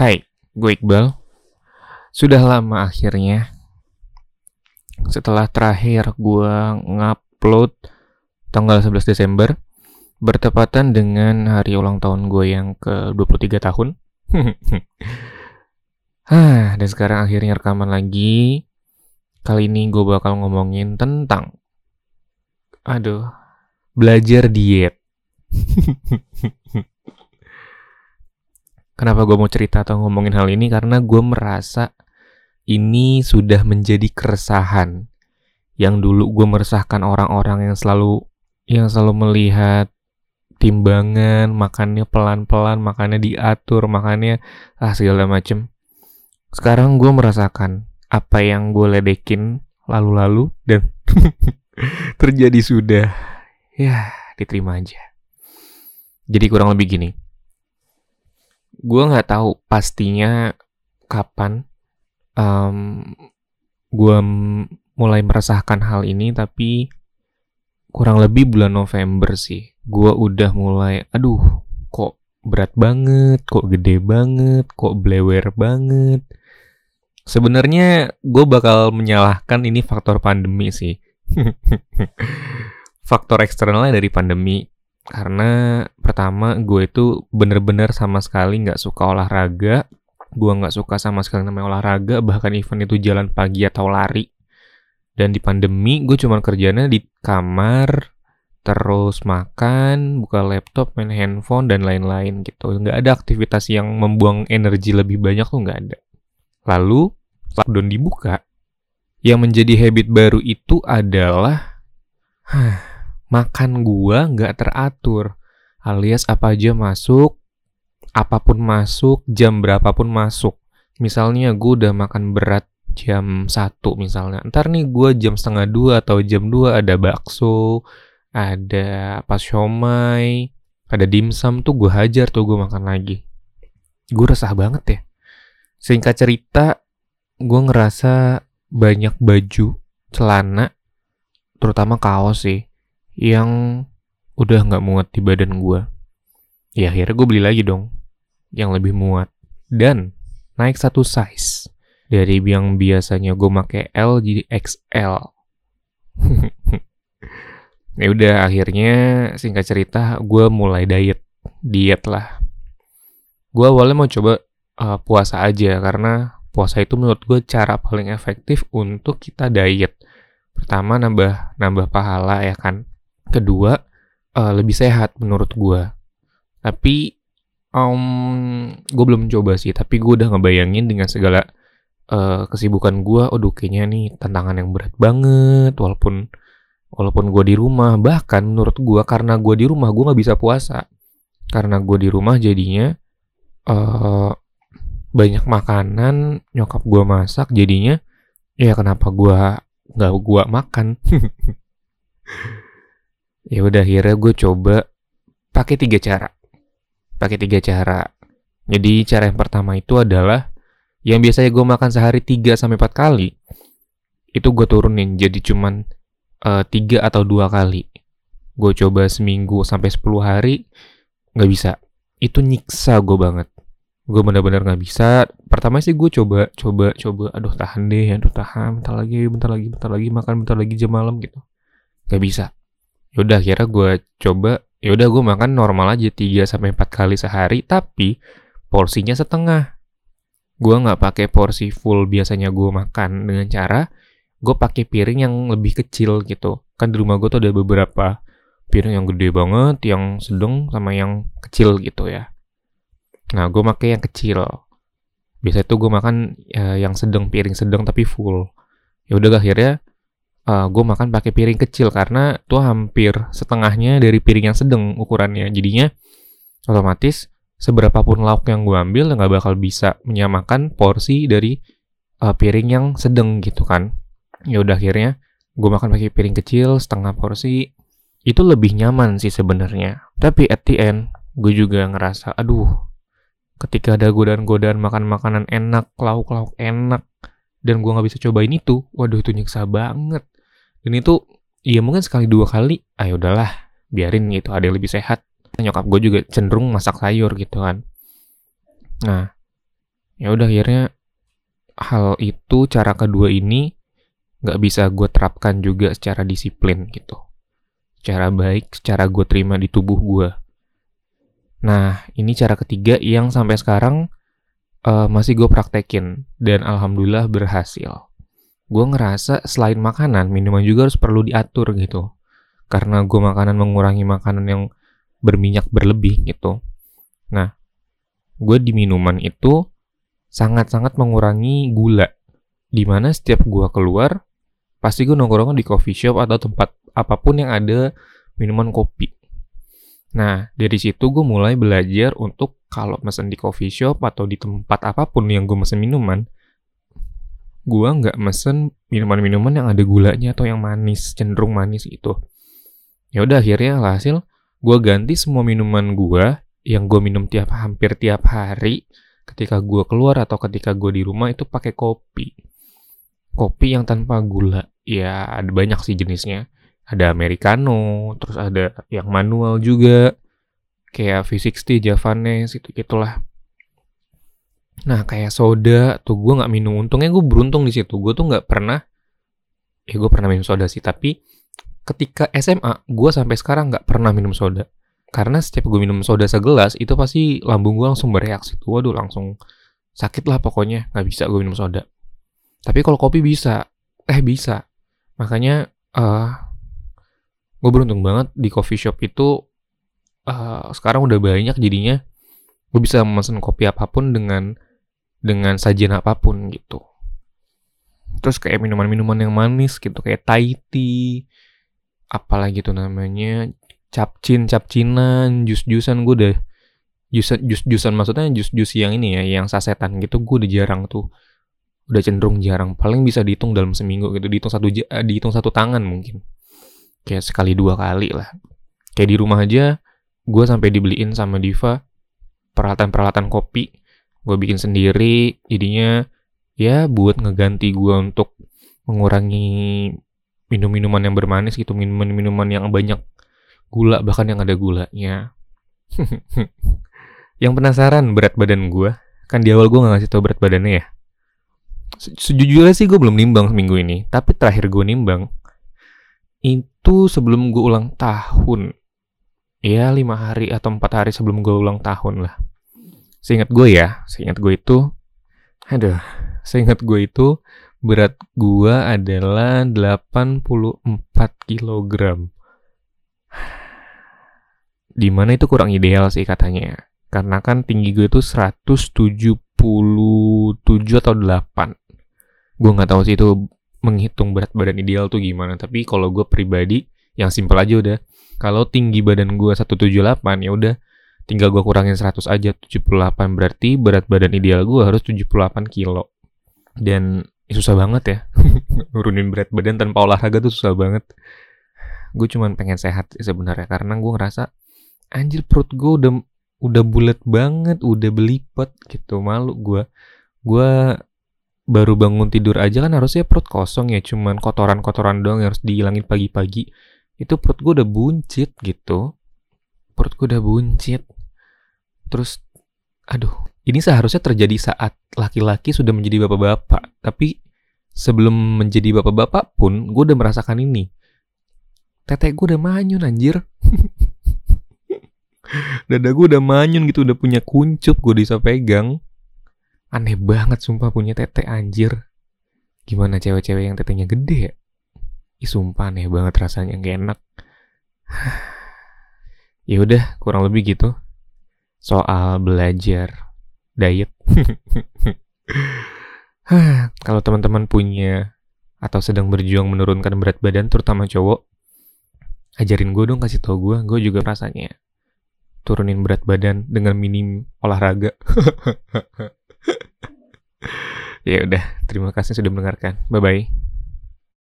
Hai, gue Iqbal. Sudah lama akhirnya setelah terakhir gue ngupload tanggal 11 Desember bertepatan dengan hari ulang tahun gue yang ke-23 tahun. Hah, dan sekarang akhirnya rekaman lagi. Kali ini gue bakal ngomongin tentang aduh, belajar diet. Kenapa gue mau cerita atau ngomongin hal ini? Karena gue merasa ini sudah menjadi keresahan. Yang dulu gue meresahkan orang-orang yang selalu yang selalu melihat timbangan, makannya pelan-pelan, makannya diatur, makannya ah segala macem. Sekarang gue merasakan apa yang gue ledekin lalu-lalu dan terjadi sudah. Ya, diterima aja. Jadi kurang lebih gini. Gue nggak tahu pastinya kapan um, gue mulai merasakan hal ini, tapi kurang lebih bulan November sih. Gue udah mulai, aduh, kok berat banget, kok gede banget, kok blewer banget. Sebenarnya gue bakal menyalahkan ini faktor pandemi sih. faktor eksternalnya dari pandemi karena pertama gue itu bener-bener sama sekali nggak suka olahraga. Gue nggak suka sama sekali namanya olahraga bahkan event itu jalan pagi atau lari. Dan di pandemi gue cuma kerjanya di kamar terus makan buka laptop main handphone dan lain-lain gitu. Nggak ada aktivitas yang membuang energi lebih banyak tuh nggak ada. Lalu lockdown dibuka. Yang menjadi habit baru itu adalah makan gua nggak teratur alias apa aja masuk apa pun masuk jam berapapun masuk. Misalnya gua udah makan berat jam 1 misalnya ntar nih gua jam setengah dua atau jam 2 ada bakso ada pas siomay ada dimsum tuh gua hajar tuh gua makan lagi. Gua resah banget ya. Singkat cerita gua ngerasa banyak baju celana terutama kaos sih yang udah nggak muat di badan gue. Ya akhirnya gue beli lagi dong, yang lebih muat. Dan naik satu size. Dari yang biasanya gue pakai L jadi XL. ya udah akhirnya singkat cerita gue mulai diet. Diet lah. Gue awalnya mau coba uh, puasa aja karena puasa itu menurut gue cara paling efektif untuk kita diet. Pertama nambah nambah pahala ya kan kedua uh, lebih sehat menurut gue tapi um, gue belum coba sih. Tapi gue udah ngebayangin dengan segala uh, kesibukan gue aduh kayaknya nih tantangan yang berat banget. Walaupun walaupun gue di rumah bahkan menurut gue karena gue di rumah gue nggak bisa puasa. Karena gue di rumah jadinya uh, banyak makanan nyokap gue masak jadinya ya kenapa gue nggak gue makan ya udah akhirnya gue coba pakai tiga cara. Pakai tiga cara. Jadi cara yang pertama itu adalah yang biasanya gue makan sehari 3 sampai empat kali itu gue turunin. Jadi cuman uh, atau dua kali. Gue coba seminggu sampai 10 hari nggak bisa. Itu nyiksa gue banget. Gue bener-bener nggak bisa. Pertama sih gue coba coba coba aduh tahan deh aduh tahan bentar lagi bentar lagi bentar lagi makan bentar lagi jam malam gitu. Nggak bisa Yaudah kira gue coba, yaudah gue makan normal aja 3 sampai 4 kali sehari, tapi porsinya setengah. Gue nggak pakai porsi full biasanya gue makan dengan cara gue pakai piring yang lebih kecil gitu. Kan di rumah gue tuh ada beberapa piring yang gede banget, yang sedang sama yang kecil gitu ya. Nah, gue pakai yang kecil. Biasanya tuh gue makan ya, yang sedang, piring sedang tapi full. Ya udah akhirnya uh, eh, gue makan pakai piring kecil karena tuh hampir setengahnya dari piring yang sedang ukurannya. Jadinya otomatis seberapapun lauk yang gue ambil nggak bakal bisa menyamakan porsi dari uh, piring yang sedang gitu kan. Ya udah akhirnya gue makan pakai piring kecil setengah porsi itu lebih nyaman sih sebenarnya. Tapi at the end gue juga ngerasa aduh ketika ada godaan-godaan makan makanan enak, lauk-lauk enak, dan gue nggak bisa cobain itu, waduh itu nyiksa banget. Dan itu ya mungkin sekali dua kali, ayo ah, ya udahlah, biarin gitu, ada yang lebih sehat. Nyokap gue juga cenderung masak sayur gitu kan. Nah, Ya udah akhirnya hal itu cara kedua ini nggak bisa gue terapkan juga secara disiplin gitu. Secara baik, secara gue terima di tubuh gue. Nah, ini cara ketiga yang sampai sekarang uh, masih gue praktekin dan alhamdulillah berhasil. Gue ngerasa selain makanan, minuman juga harus perlu diatur gitu. Karena gue makanan mengurangi makanan yang berminyak berlebih gitu. Nah, gue di minuman itu sangat-sangat mengurangi gula. Di mana setiap gue keluar, pasti gue nongkrong di coffee shop atau tempat apa pun yang ada minuman kopi. Nah, dari situ gue mulai belajar untuk kalau mesen di coffee shop atau di tempat apa pun yang gue mesen minuman, gue nggak mesen minuman-minuman yang ada gulanya atau yang manis, cenderung manis gitu. Ya udah akhirnya hasil gue ganti semua minuman gue yang gue minum tiap hampir tiap hari ketika gue keluar atau ketika gue di rumah itu pakai kopi. Kopi yang tanpa gula. Ya ada banyak sih jenisnya ada americano, terus ada yang manual juga, kayak V60, Javanes, itu gitulah. Nah, kayak soda tuh gue nggak minum. Untungnya gue beruntung di situ. Gue tuh nggak pernah, ya gue pernah minum soda sih. Tapi ketika SMA, gue sampai sekarang nggak pernah minum soda. Karena setiap gue minum soda segelas, itu pasti lambung gue langsung bereaksi. Tuh, waduh langsung sakit lah pokoknya. Nggak bisa gue minum soda. Tapi kalau kopi bisa. Eh bisa. Makanya uh, gue beruntung banget di coffee shop itu uh, sekarang udah banyak jadinya. Gue bisa memesan kopi apa pun dengan dengan sajian apa pun gitu. Terus kayak minuman-minuman yang manis gitu kayak Thai tea apalagi tuh namanya capcin capcinan jus-jusan gue udah jus jus jusan maksudnya jus jus yang ini ya yang sasetan gitu gue udah jarang tuh. Udah cenderung jarang paling bisa dihitung dalam seminggu gitu dihitung satu dihitung satu tangan mungkin. Kayak sekali dua kali lah. Kayak di rumah aja gue sampai dibeliin sama Diva peralatan-peralatan kopi. Gue bikin sendiri jadinya ya buat ngeganti gue untuk mengurangi minum-minuman yang bermanis gitu minuman-minuman yang banyak gula bahkan yang ada gulanya. Yang penasaran berat badan gue kan di awal gue gak ngasih tau berat badannya ya? Sejujurnya sih gue belum nimbang seminggu ini tapi terakhir gue nimbang itu sebelum gue ulang tahun. Ya, lima hari atau empat hari sebelum gue ulang tahun lah. Seingat gue ya, seingat gue itu, aduh, seingat gue itu berat gue adalah 84 kilogram. Di mana itu kurang ideal sih katanya. Karena kan tinggi gue itu 177 atau 8. Gue nggak tahu sih itu menghitung berat badan ideal tuh gimana. Tapi kalau gue pribadi, yang simpel aja udah. Kalau tinggi badan gue 178 ya udah tinggal gue kurangin 100 aja 78 berarti berat badan ideal gue harus 78 kilo. Dan ya susah banget ya. Nurunin berat badan tanpa olahraga tuh susah banget. Gue cuman pengen sehat sebenarnya karena gue ngerasa anjir perut gue udah udah bulat banget, udah belipet gitu. Malu gue. Gue baru bangun tidur aja kan harusnya perut kosong ya cuman kotoran-kotoran doang yang harus dihilangin pagi-pagi itu perut gue udah buncit gitu. Perut gue udah buncit. Terus aduh ini seharusnya terjadi saat laki-laki sudah menjadi bapak-bapak. Tapi sebelum menjadi bapak-bapak pun gue udah merasakan ini. Tete gue udah manyun anjir. Dada gue udah manyun gitu udah punya kuncup gue bisa pegang. Aneh banget sumpah punya tete anjir. Gimana cewek-cewek yang tetenya gede ya? Ih sumpah aneh banget rasanya gak enak. ya udah kurang lebih gitu. Soal belajar diet. Kalau teman-teman punya atau sedang berjuang menurunkan berat badan terutama cowok ajarin gue dong kasih tau gue gue juga rasanya turunin berat badan dengan minim olahraga ya udah, terima kasih sudah mendengarkan. Bye bye.